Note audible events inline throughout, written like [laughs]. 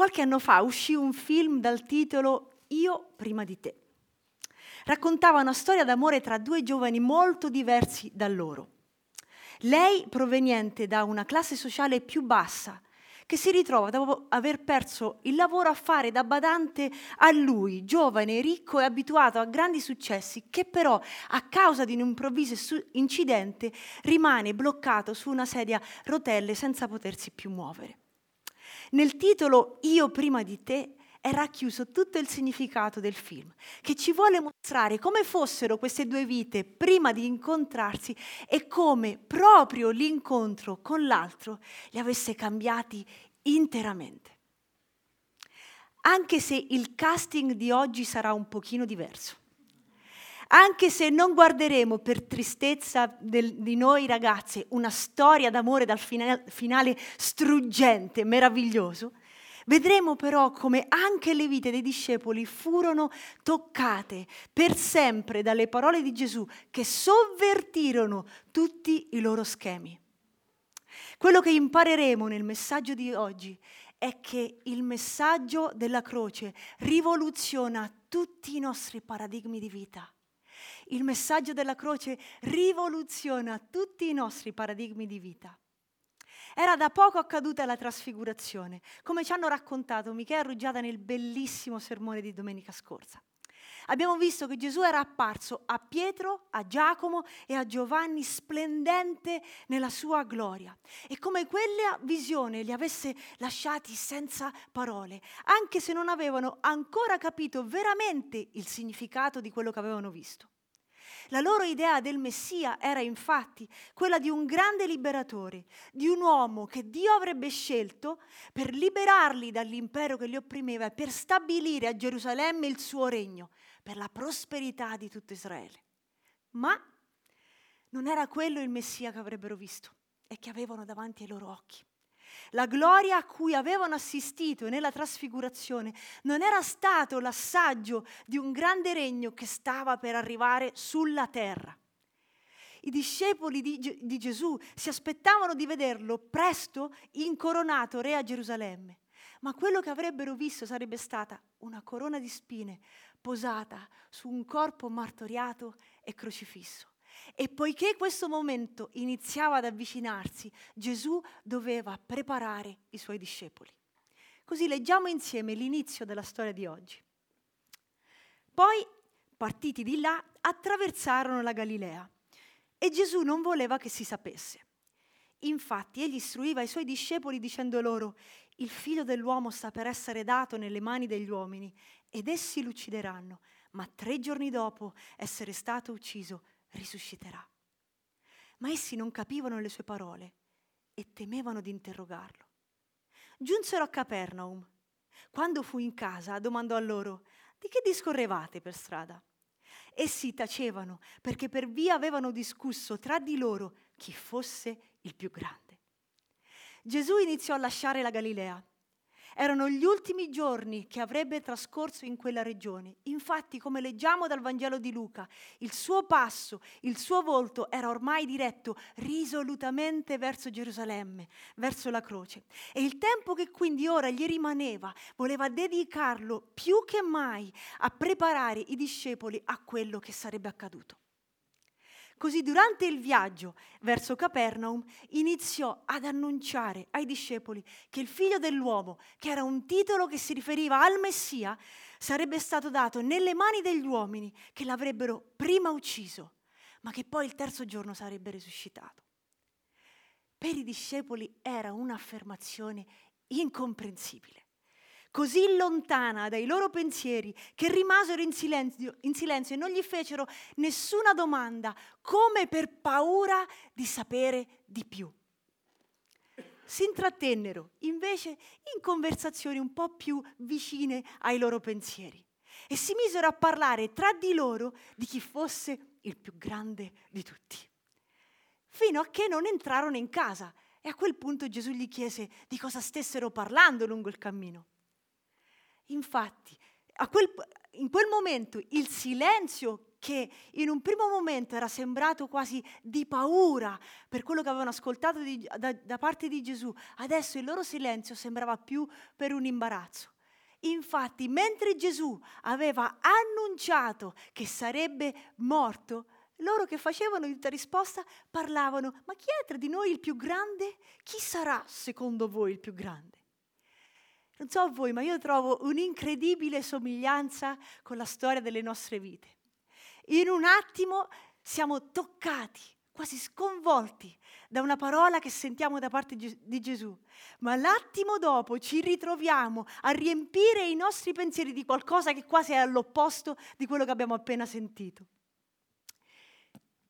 Qualche anno fa uscì un film dal titolo Io prima di te. Raccontava una storia d'amore tra due giovani molto diversi da loro. Lei proveniente da una classe sociale più bassa, che si ritrova dopo aver perso il lavoro a fare da badante a lui, giovane, ricco e abituato a grandi successi, che però a causa di un improvviso incidente rimane bloccato su una sedia rotelle senza potersi più muovere. Nel titolo Io prima di te è racchiuso tutto il significato del film, che ci vuole mostrare come fossero queste due vite prima di incontrarsi e come proprio l'incontro con l'altro li avesse cambiati interamente. Anche se il casting di oggi sarà un pochino diverso anche se non guarderemo per tristezza del, di noi ragazze una storia d'amore dal finale, finale struggente, meraviglioso, vedremo però come anche le vite dei discepoli furono toccate per sempre dalle parole di Gesù che sovvertirono tutti i loro schemi. Quello che impareremo nel messaggio di oggi è che il messaggio della croce rivoluziona tutti i nostri paradigmi di vita il messaggio della croce rivoluziona tutti i nostri paradigmi di vita. Era da poco accaduta la trasfigurazione, come ci hanno raccontato Michele Ruggiata nel bellissimo sermone di domenica scorsa. Abbiamo visto che Gesù era apparso a Pietro, a Giacomo e a Giovanni splendente nella sua gloria e come quella visione li avesse lasciati senza parole, anche se non avevano ancora capito veramente il significato di quello che avevano visto. La loro idea del Messia era infatti quella di un grande liberatore, di un uomo che Dio avrebbe scelto per liberarli dall'impero che li opprimeva e per stabilire a Gerusalemme il suo regno, per la prosperità di tutto Israele. Ma non era quello il Messia che avrebbero visto e che avevano davanti ai loro occhi. La gloria a cui avevano assistito nella trasfigurazione non era stato l'assaggio di un grande regno che stava per arrivare sulla terra. I discepoli di, di Gesù si aspettavano di vederlo presto incoronato re a Gerusalemme, ma quello che avrebbero visto sarebbe stata una corona di spine posata su un corpo martoriato e crocifisso. E poiché questo momento iniziava ad avvicinarsi, Gesù doveva preparare i suoi discepoli. Così leggiamo insieme l'inizio della storia di oggi. Poi, partiti di là, attraversarono la Galilea e Gesù non voleva che si sapesse. Infatti egli istruiva i suoi discepoli dicendo loro, il figlio dell'uomo sta per essere dato nelle mani degli uomini ed essi lo uccideranno, ma tre giorni dopo essere stato ucciso risusciterà. Ma essi non capivano le sue parole e temevano di interrogarlo. Giunsero a Capernaum. Quando fu in casa, domandò a loro, di che discorrevate per strada? Essi tacevano perché per via avevano discusso tra di loro chi fosse il più grande. Gesù iniziò a lasciare la Galilea erano gli ultimi giorni che avrebbe trascorso in quella regione. Infatti, come leggiamo dal Vangelo di Luca, il suo passo, il suo volto era ormai diretto risolutamente verso Gerusalemme, verso la croce. E il tempo che quindi ora gli rimaneva voleva dedicarlo più che mai a preparare i discepoli a quello che sarebbe accaduto. Così durante il viaggio verso Capernaum iniziò ad annunciare ai discepoli che il figlio dell'uomo, che era un titolo che si riferiva al Messia, sarebbe stato dato nelle mani degli uomini che l'avrebbero prima ucciso, ma che poi il terzo giorno sarebbe risuscitato. Per i discepoli era un'affermazione incomprensibile così lontana dai loro pensieri che rimasero in silenzio, in silenzio, e non gli fecero nessuna domanda, come per paura di sapere di più. Si intrattennero invece in conversazioni un po' più vicine ai loro pensieri e si misero a parlare tra di loro di chi fosse il più grande di tutti. Fino a che non entrarono in casa e a quel punto Gesù gli chiese di cosa stessero parlando lungo il cammino. Infatti, quel, in quel momento il silenzio che in un primo momento era sembrato quasi di paura per quello che avevano ascoltato di, da, da parte di Gesù, adesso il loro silenzio sembrava più per un imbarazzo. Infatti, mentre Gesù aveva annunciato che sarebbe morto, loro che facevano in risposta parlavano, ma chi è tra di noi il più grande? Chi sarà secondo voi il più grande? Non so voi, ma io trovo un'incredibile somiglianza con la storia delle nostre vite. In un attimo siamo toccati, quasi sconvolti da una parola che sentiamo da parte di Gesù, ma l'attimo dopo ci ritroviamo a riempire i nostri pensieri di qualcosa che quasi è all'opposto di quello che abbiamo appena sentito.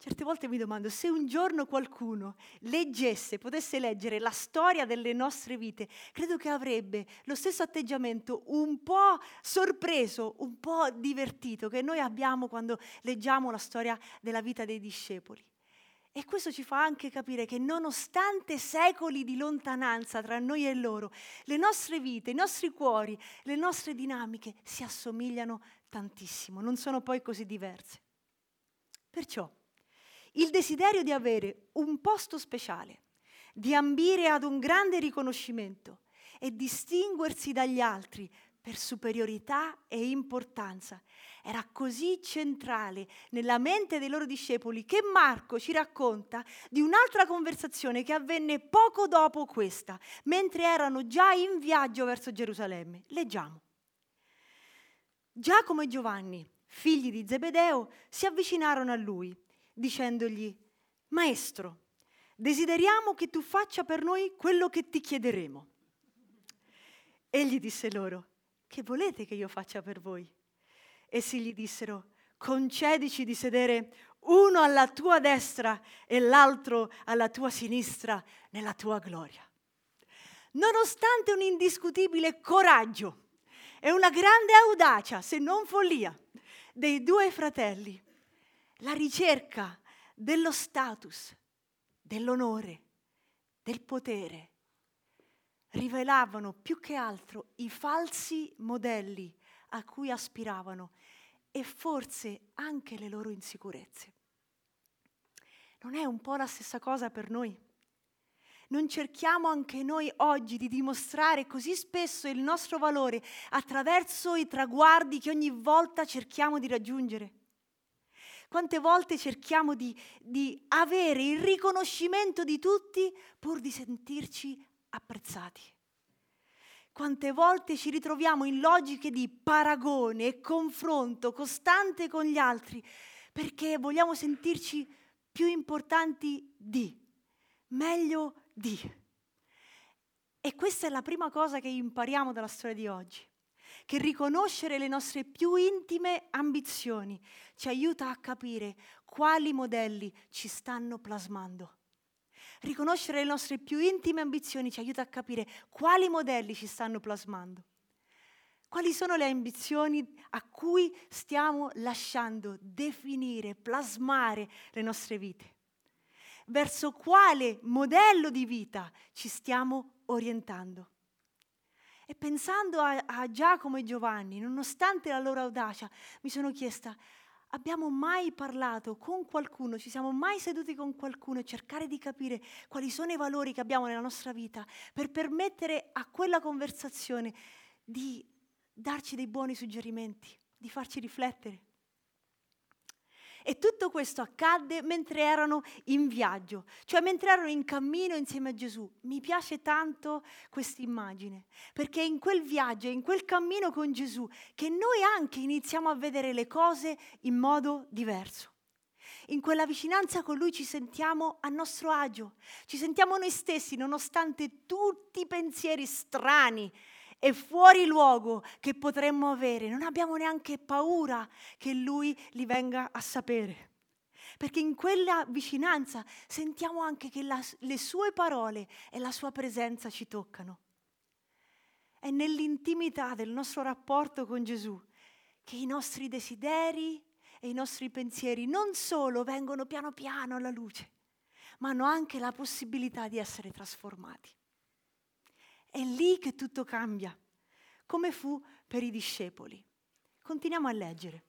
Certe volte mi domando se un giorno qualcuno leggesse, potesse leggere la storia delle nostre vite, credo che avrebbe lo stesso atteggiamento un po' sorpreso, un po' divertito che noi abbiamo quando leggiamo la storia della vita dei discepoli. E questo ci fa anche capire che nonostante secoli di lontananza tra noi e loro, le nostre vite, i nostri cuori, le nostre dinamiche si assomigliano tantissimo, non sono poi così diverse. Perciò il desiderio di avere un posto speciale, di ambire ad un grande riconoscimento e distinguersi dagli altri per superiorità e importanza. Era così centrale nella mente dei loro discepoli che Marco ci racconta di un'altra conversazione che avvenne poco dopo questa, mentre erano già in viaggio verso Gerusalemme. Leggiamo. Giacomo e Giovanni, figli di Zebedeo, si avvicinarono a lui dicendogli, Maestro, desideriamo che tu faccia per noi quello che ti chiederemo. Egli disse loro, che volete che io faccia per voi? Essi gli dissero, concedici di sedere uno alla tua destra e l'altro alla tua sinistra nella tua gloria. Nonostante un indiscutibile coraggio e una grande audacia, se non follia, dei due fratelli, la ricerca dello status, dell'onore, del potere, rivelavano più che altro i falsi modelli a cui aspiravano e forse anche le loro insicurezze. Non è un po' la stessa cosa per noi? Non cerchiamo anche noi oggi di dimostrare così spesso il nostro valore attraverso i traguardi che ogni volta cerchiamo di raggiungere? Quante volte cerchiamo di, di avere il riconoscimento di tutti pur di sentirci apprezzati? Quante volte ci ritroviamo in logiche di paragone e confronto costante con gli altri perché vogliamo sentirci più importanti di, meglio di. E questa è la prima cosa che impariamo dalla storia di oggi che riconoscere le nostre più intime ambizioni ci aiuta a capire quali modelli ci stanno plasmando. Riconoscere le nostre più intime ambizioni ci aiuta a capire quali modelli ci stanno plasmando. Quali sono le ambizioni a cui stiamo lasciando definire, plasmare le nostre vite? Verso quale modello di vita ci stiamo orientando? E pensando a, a Giacomo e Giovanni, nonostante la loro audacia, mi sono chiesta, abbiamo mai parlato con qualcuno, ci siamo mai seduti con qualcuno e cercare di capire quali sono i valori che abbiamo nella nostra vita per permettere a quella conversazione di darci dei buoni suggerimenti, di farci riflettere. E tutto questo accadde mentre erano in viaggio, cioè mentre erano in cammino insieme a Gesù. Mi piace tanto questa immagine, perché è in quel viaggio, in quel cammino con Gesù, che noi anche iniziamo a vedere le cose in modo diverso. In quella vicinanza con Lui ci sentiamo a nostro agio, ci sentiamo noi stessi nonostante tutti i pensieri strani e fuori luogo che potremmo avere. Non abbiamo neanche paura che Lui li venga a sapere. Perché in quella vicinanza sentiamo anche che la, le sue parole e la sua presenza ci toccano. È nell'intimità del nostro rapporto con Gesù che i nostri desideri e i nostri pensieri non solo vengono piano piano alla luce, ma hanno anche la possibilità di essere trasformati. È lì che tutto cambia, come fu per i discepoli. Continuiamo a leggere.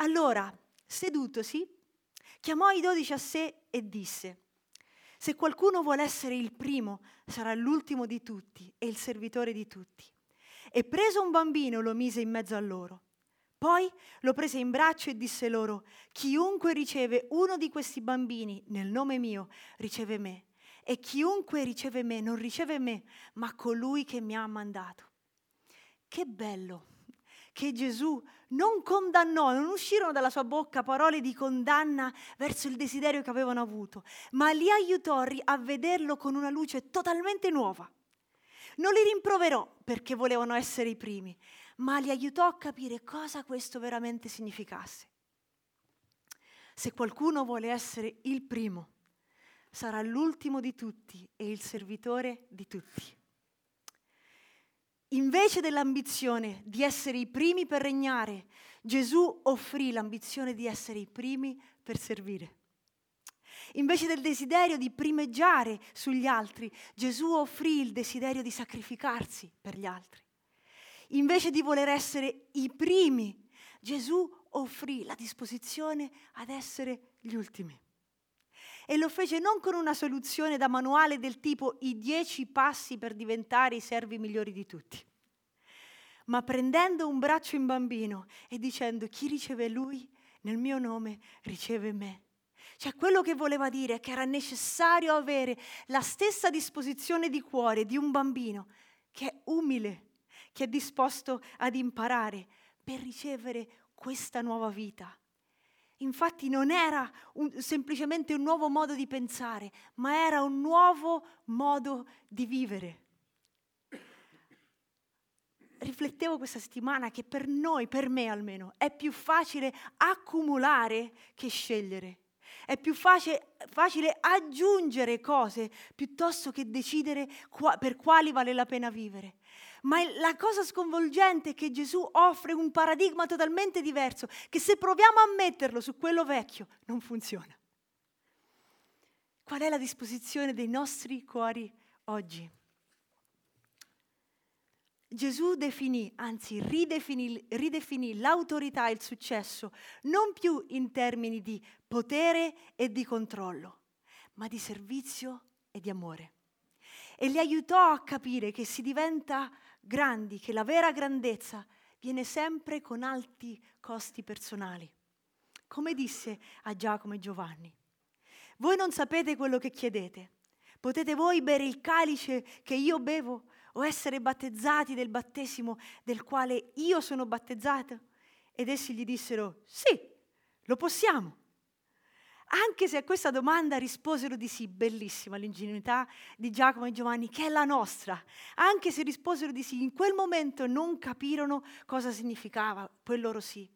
Allora, sedutosi, chiamò i dodici a sé e disse, se qualcuno vuole essere il primo, sarà l'ultimo di tutti e il servitore di tutti. E preso un bambino lo mise in mezzo a loro. Poi lo prese in braccio e disse loro, chiunque riceve uno di questi bambini nel nome mio, riceve me. E chiunque riceve me non riceve me, ma colui che mi ha mandato. Che bello che Gesù non condannò, non uscirono dalla sua bocca parole di condanna verso il desiderio che avevano avuto, ma li aiutò a vederlo con una luce totalmente nuova. Non li rimproverò perché volevano essere i primi, ma li aiutò a capire cosa questo veramente significasse. Se qualcuno vuole essere il primo, sarà l'ultimo di tutti e il servitore di tutti. Invece dell'ambizione di essere i primi per regnare, Gesù offrì l'ambizione di essere i primi per servire. Invece del desiderio di primeggiare sugli altri, Gesù offrì il desiderio di sacrificarsi per gli altri. Invece di voler essere i primi, Gesù offrì la disposizione ad essere gli ultimi. E lo fece non con una soluzione da manuale del tipo i dieci passi per diventare i servi migliori di tutti, ma prendendo un braccio in bambino e dicendo chi riceve lui nel mio nome riceve me. Cioè quello che voleva dire è che era necessario avere la stessa disposizione di cuore di un bambino che è umile, che è disposto ad imparare per ricevere questa nuova vita. Infatti non era un, semplicemente un nuovo modo di pensare, ma era un nuovo modo di vivere. Riflettevo questa settimana che per noi, per me almeno, è più facile accumulare che scegliere. È più facile, facile aggiungere cose piuttosto che decidere qua, per quali vale la pena vivere. Ma la cosa sconvolgente è che Gesù offre un paradigma totalmente diverso, che se proviamo a metterlo su quello vecchio non funziona. Qual è la disposizione dei nostri cuori oggi? Gesù definì, anzi ridefinì, ridefinì l'autorità e il successo non più in termini di potere e di controllo, ma di servizio e di amore. E li aiutò a capire che si diventa grandi, che la vera grandezza viene sempre con alti costi personali. Come disse a Giacomo e Giovanni, voi non sapete quello che chiedete. Potete voi bere il calice che io bevo o essere battezzati del battesimo del quale io sono battezzato? Ed essi gli dissero, sì, lo possiamo. Anche se a questa domanda risposero di sì, bellissima l'ingenuità di Giacomo e Giovanni, che è la nostra. Anche se risposero di sì, in quel momento non capirono cosa significava quel loro sì.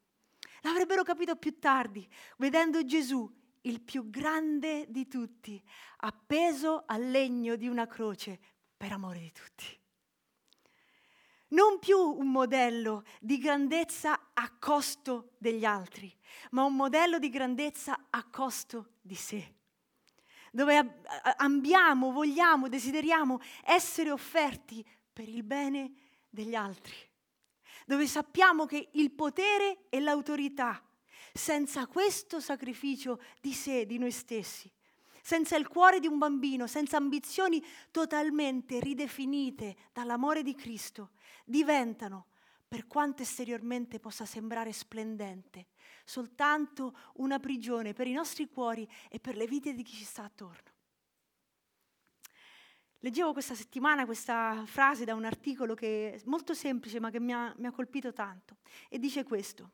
L'avrebbero capito più tardi, vedendo Gesù, il più grande di tutti, appeso al legno di una croce per amore di tutti non più un modello di grandezza a costo degli altri, ma un modello di grandezza a costo di sé, dove ambiamo, vogliamo, desideriamo essere offerti per il bene degli altri, dove sappiamo che il potere e l'autorità, senza questo sacrificio di sé, di noi stessi, senza il cuore di un bambino, senza ambizioni totalmente ridefinite dall'amore di Cristo, diventano, per quanto esteriormente possa sembrare splendente, soltanto una prigione per i nostri cuori e per le vite di chi ci sta attorno. Leggevo questa settimana questa frase da un articolo che è molto semplice ma che mi ha, mi ha colpito tanto e dice questo.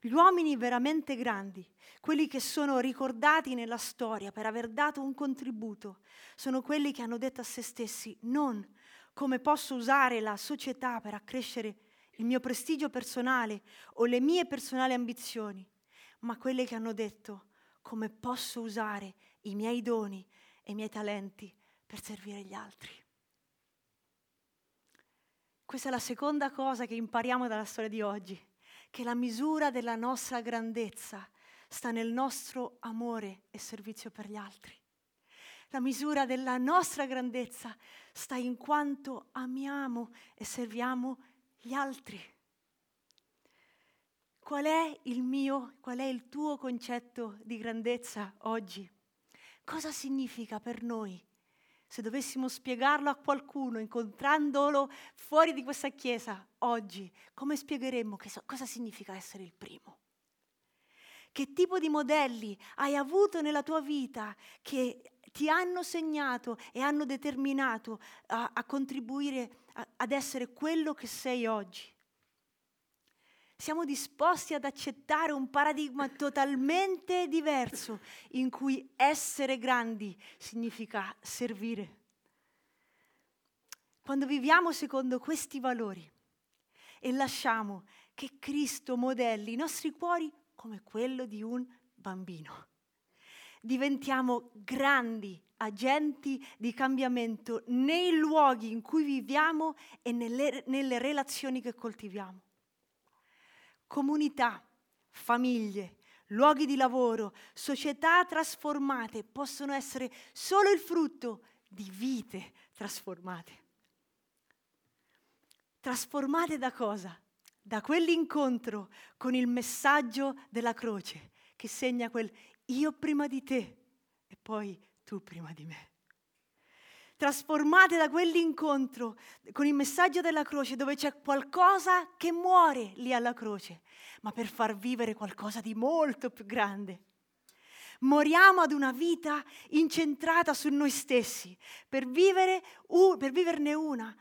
Gli uomini veramente grandi, quelli che sono ricordati nella storia per aver dato un contributo, sono quelli che hanno detto a se stessi non come posso usare la società per accrescere il mio prestigio personale o le mie personali ambizioni, ma quelli che hanno detto come posso usare i miei doni e i miei talenti per servire gli altri. Questa è la seconda cosa che impariamo dalla storia di oggi che la misura della nostra grandezza sta nel nostro amore e servizio per gli altri. La misura della nostra grandezza sta in quanto amiamo e serviamo gli altri. Qual è il mio, qual è il tuo concetto di grandezza oggi? Cosa significa per noi? Se dovessimo spiegarlo a qualcuno, incontrandolo fuori di questa chiesa oggi, come spiegheremmo so, cosa significa essere il primo? Che tipo di modelli hai avuto nella tua vita che ti hanno segnato e hanno determinato a, a contribuire a, ad essere quello che sei oggi? Siamo disposti ad accettare un paradigma totalmente diverso in cui essere grandi significa servire. Quando viviamo secondo questi valori e lasciamo che Cristo modelli i nostri cuori come quello di un bambino, diventiamo grandi agenti di cambiamento nei luoghi in cui viviamo e nelle, nelle relazioni che coltiviamo comunità, famiglie, luoghi di lavoro, società trasformate possono essere solo il frutto di vite trasformate. Trasformate da cosa? Da quell'incontro con il messaggio della croce che segna quel io prima di te e poi tu prima di me trasformate da quell'incontro con il messaggio della croce dove c'è qualcosa che muore lì alla croce, ma per far vivere qualcosa di molto più grande. Moriamo ad una vita incentrata su noi stessi, per, vivere, per viverne una,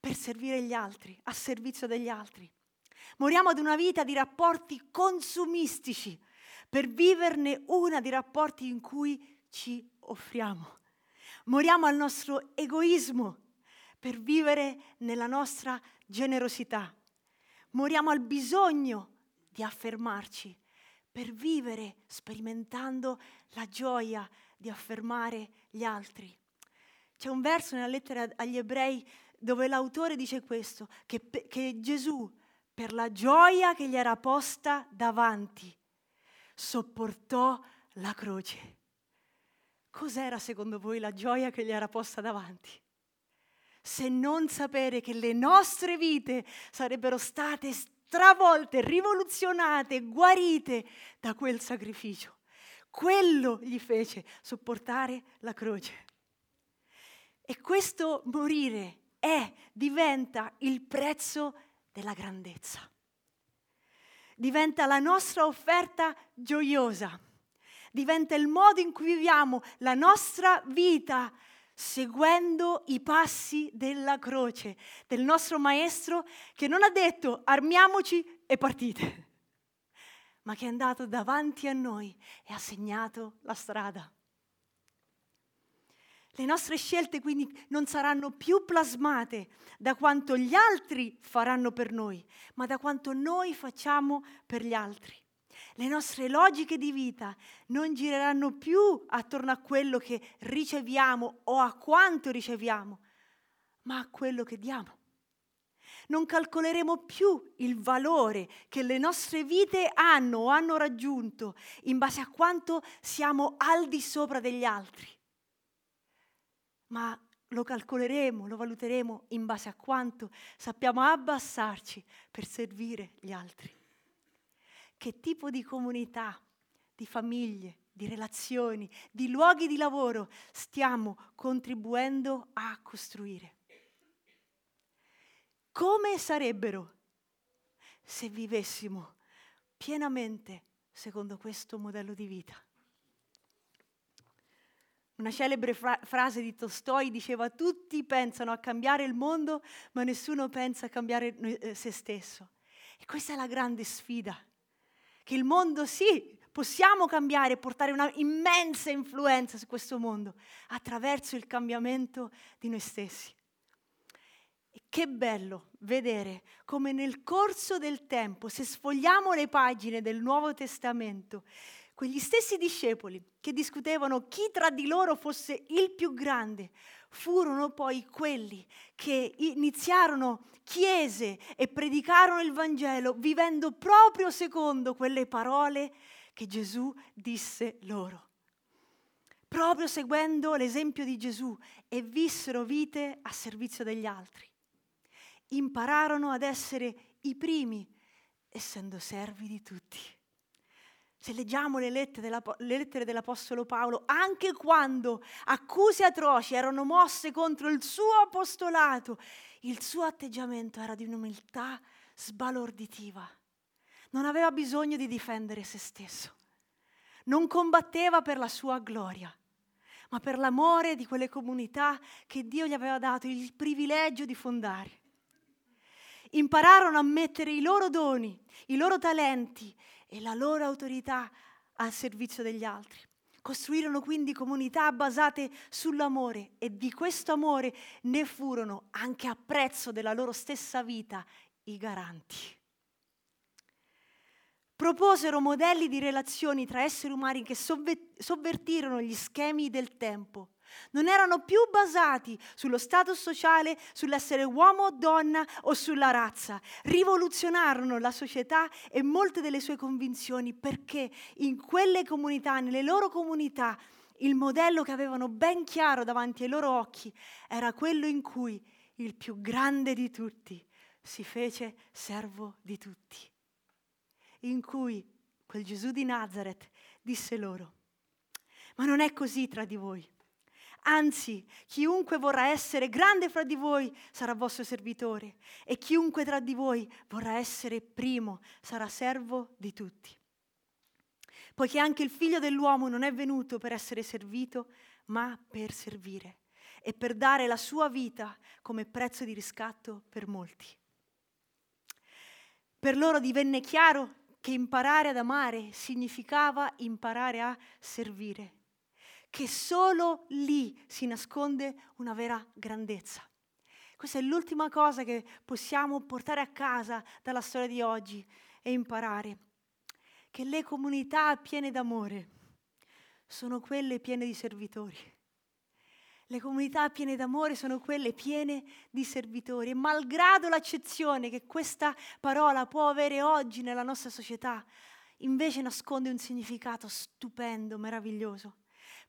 per servire gli altri, a servizio degli altri. Moriamo ad una vita di rapporti consumistici, per viverne una di rapporti in cui ci offriamo Moriamo al nostro egoismo per vivere nella nostra generosità. Moriamo al bisogno di affermarci per vivere sperimentando la gioia di affermare gli altri. C'è un verso nella lettera agli ebrei dove l'autore dice questo, che, che Gesù, per la gioia che gli era posta davanti, sopportò la croce Cos'era secondo voi la gioia che gli era posta davanti? Se non sapere che le nostre vite sarebbero state stravolte, rivoluzionate, guarite da quel sacrificio. Quello gli fece sopportare la croce. E questo morire è, diventa il prezzo della grandezza. Diventa la nostra offerta gioiosa diventa il modo in cui viviamo la nostra vita seguendo i passi della croce, del nostro Maestro che non ha detto armiamoci e partite, [laughs] ma che è andato davanti a noi e ha segnato la strada. Le nostre scelte quindi non saranno più plasmate da quanto gli altri faranno per noi, ma da quanto noi facciamo per gli altri. Le nostre logiche di vita non gireranno più attorno a quello che riceviamo o a quanto riceviamo, ma a quello che diamo. Non calcoleremo più il valore che le nostre vite hanno o hanno raggiunto in base a quanto siamo al di sopra degli altri, ma lo calcoleremo, lo valuteremo in base a quanto sappiamo abbassarci per servire gli altri che tipo di comunità, di famiglie, di relazioni, di luoghi di lavoro stiamo contribuendo a costruire. Come sarebbero se vivessimo pienamente secondo questo modello di vita? Una celebre fra- frase di Tolstoi diceva tutti pensano a cambiare il mondo, ma nessuno pensa a cambiare eh, se stesso. E questa è la grande sfida che il mondo sì, possiamo cambiare e portare una immensa influenza su questo mondo attraverso il cambiamento di noi stessi. E che bello vedere come nel corso del tempo, se sfogliamo le pagine del Nuovo Testamento, quegli stessi discepoli che discutevano chi tra di loro fosse il più grande, furono poi quelli che iniziarono chiese e predicarono il Vangelo vivendo proprio secondo quelle parole che Gesù disse loro. Proprio seguendo l'esempio di Gesù e vissero vite a servizio degli altri. Impararono ad essere i primi essendo servi di tutti. Se leggiamo le lettere, le lettere, dell'Apostolo Paolo, anche quando accuse atroci erano mosse contro il suo apostolato, il suo atteggiamento era di un'umiltà sbalorditiva. Non aveva bisogno di difendere se stesso. Non combatteva per la sua gloria, ma per l'amore di quelle comunità che Dio gli aveva dato il privilegio di fondare impararono a mettere i loro doni, i loro talenti e la loro autorità al servizio degli altri. Costruirono quindi comunità basate sull'amore e di questo amore ne furono, anche a prezzo della loro stessa vita, i garanti. Proposero modelli di relazioni tra esseri umani che sovvertirono gli schemi del tempo non erano più basati sullo status sociale, sull'essere uomo o donna o sulla razza. Rivoluzionarono la società e molte delle sue convinzioni perché in quelle comunità, nelle loro comunità, il modello che avevano ben chiaro davanti ai loro occhi era quello in cui il più grande di tutti si fece servo di tutti. In cui quel Gesù di Nazareth disse loro, ma non è così tra di voi. Anzi, chiunque vorrà essere grande fra di voi sarà vostro servitore e chiunque tra di voi vorrà essere primo sarà servo di tutti. Poiché anche il figlio dell'uomo non è venuto per essere servito, ma per servire e per dare la sua vita come prezzo di riscatto per molti. Per loro divenne chiaro che imparare ad amare significava imparare a servire che solo lì si nasconde una vera grandezza. Questa è l'ultima cosa che possiamo portare a casa dalla storia di oggi e imparare, che le comunità piene d'amore sono quelle piene di servitori. Le comunità piene d'amore sono quelle piene di servitori e malgrado l'accezione che questa parola può avere oggi nella nostra società, invece nasconde un significato stupendo, meraviglioso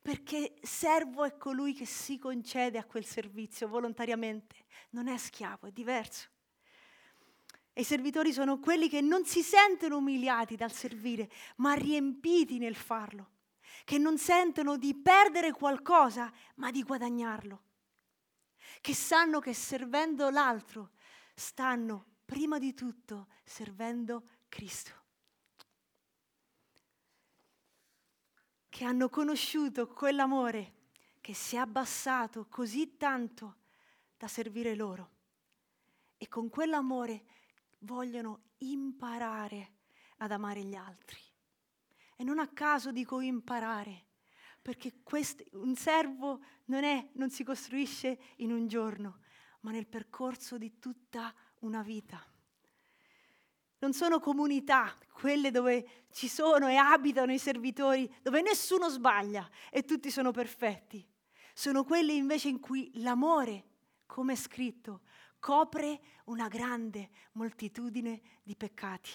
perché servo è colui che si concede a quel servizio volontariamente, non è schiavo, è diverso. E i servitori sono quelli che non si sentono umiliati dal servire, ma riempiti nel farlo, che non sentono di perdere qualcosa, ma di guadagnarlo, che sanno che servendo l'altro stanno prima di tutto servendo Cristo. Che hanno conosciuto quell'amore che si è abbassato così tanto da servire loro. E con quell'amore vogliono imparare ad amare gli altri. E non a caso dico imparare, perché quest- un servo non, è, non si costruisce in un giorno, ma nel percorso di tutta una vita. Non sono comunità, quelle dove ci sono e abitano i servitori, dove nessuno sbaglia e tutti sono perfetti. Sono quelle invece in cui l'amore, come è scritto, copre una grande moltitudine di peccati.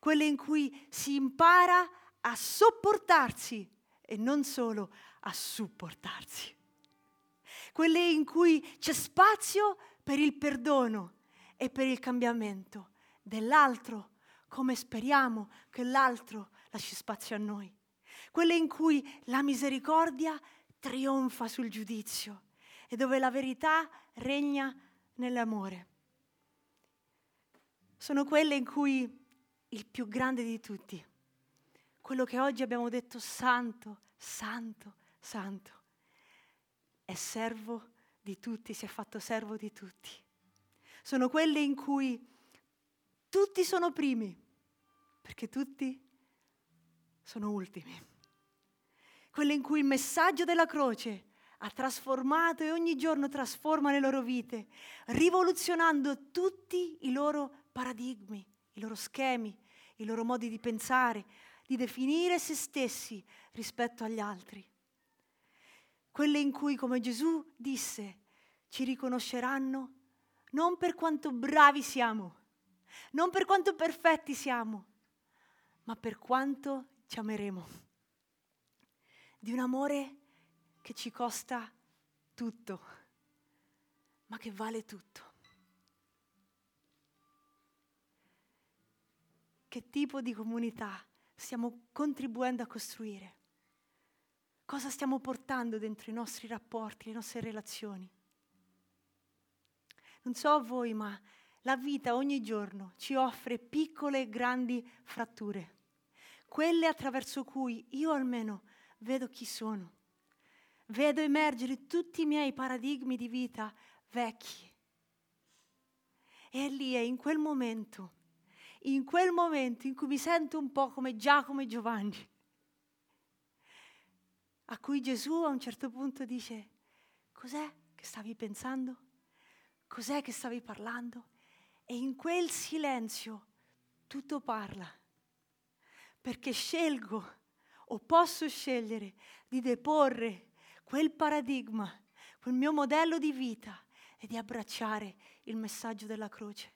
Quelle in cui si impara a sopportarsi e non solo a supportarsi. Quelle in cui c'è spazio per il perdono e per il cambiamento dell'altro, come speriamo che l'altro lasci spazio a noi. Quelle in cui la misericordia trionfa sul giudizio e dove la verità regna nell'amore. Sono quelle in cui il più grande di tutti, quello che oggi abbiamo detto santo, santo, santo, è servo di tutti, si è fatto servo di tutti. Sono quelle in cui tutti sono primi, perché tutti sono ultimi. Quelle in cui il messaggio della croce ha trasformato e ogni giorno trasforma le loro vite, rivoluzionando tutti i loro paradigmi, i loro schemi, i loro modi di pensare, di definire se stessi rispetto agli altri. Quelle in cui, come Gesù disse, ci riconosceranno non per quanto bravi siamo, non per quanto perfetti siamo, ma per quanto ci ameremo. Di un amore che ci costa tutto, ma che vale tutto. che tipo di comunità stiamo contribuendo a costruire. Cosa stiamo portando dentro i nostri rapporti, le nostre relazioni. Non so voi, ma la vita ogni giorno ci offre piccole e grandi fratture, quelle attraverso cui io almeno vedo chi sono, vedo emergere tutti i miei paradigmi di vita vecchi. E lì è in quel momento, in quel momento in cui mi sento un po' come Giacomo e Giovanni, a cui Gesù a un certo punto dice, cos'è che stavi pensando? Cos'è che stavi parlando? E in quel silenzio tutto parla, perché scelgo o posso scegliere di deporre quel paradigma, quel mio modello di vita e di abbracciare il messaggio della croce,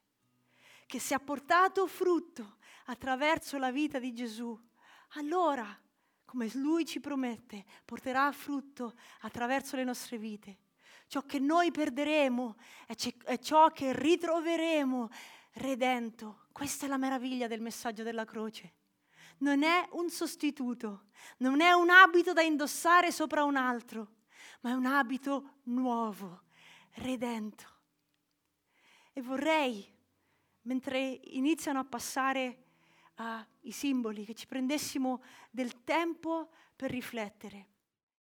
che se ha portato frutto attraverso la vita di Gesù, allora come Lui ci promette, porterà frutto attraverso le nostre vite. Ciò che noi perderemo è ciò che ritroveremo redento. Questa è la meraviglia del messaggio della croce. Non è un sostituto, non è un abito da indossare sopra un altro, ma è un abito nuovo, redento. E vorrei, mentre iniziano a passare uh, i simboli, che ci prendessimo del tempo per riflettere.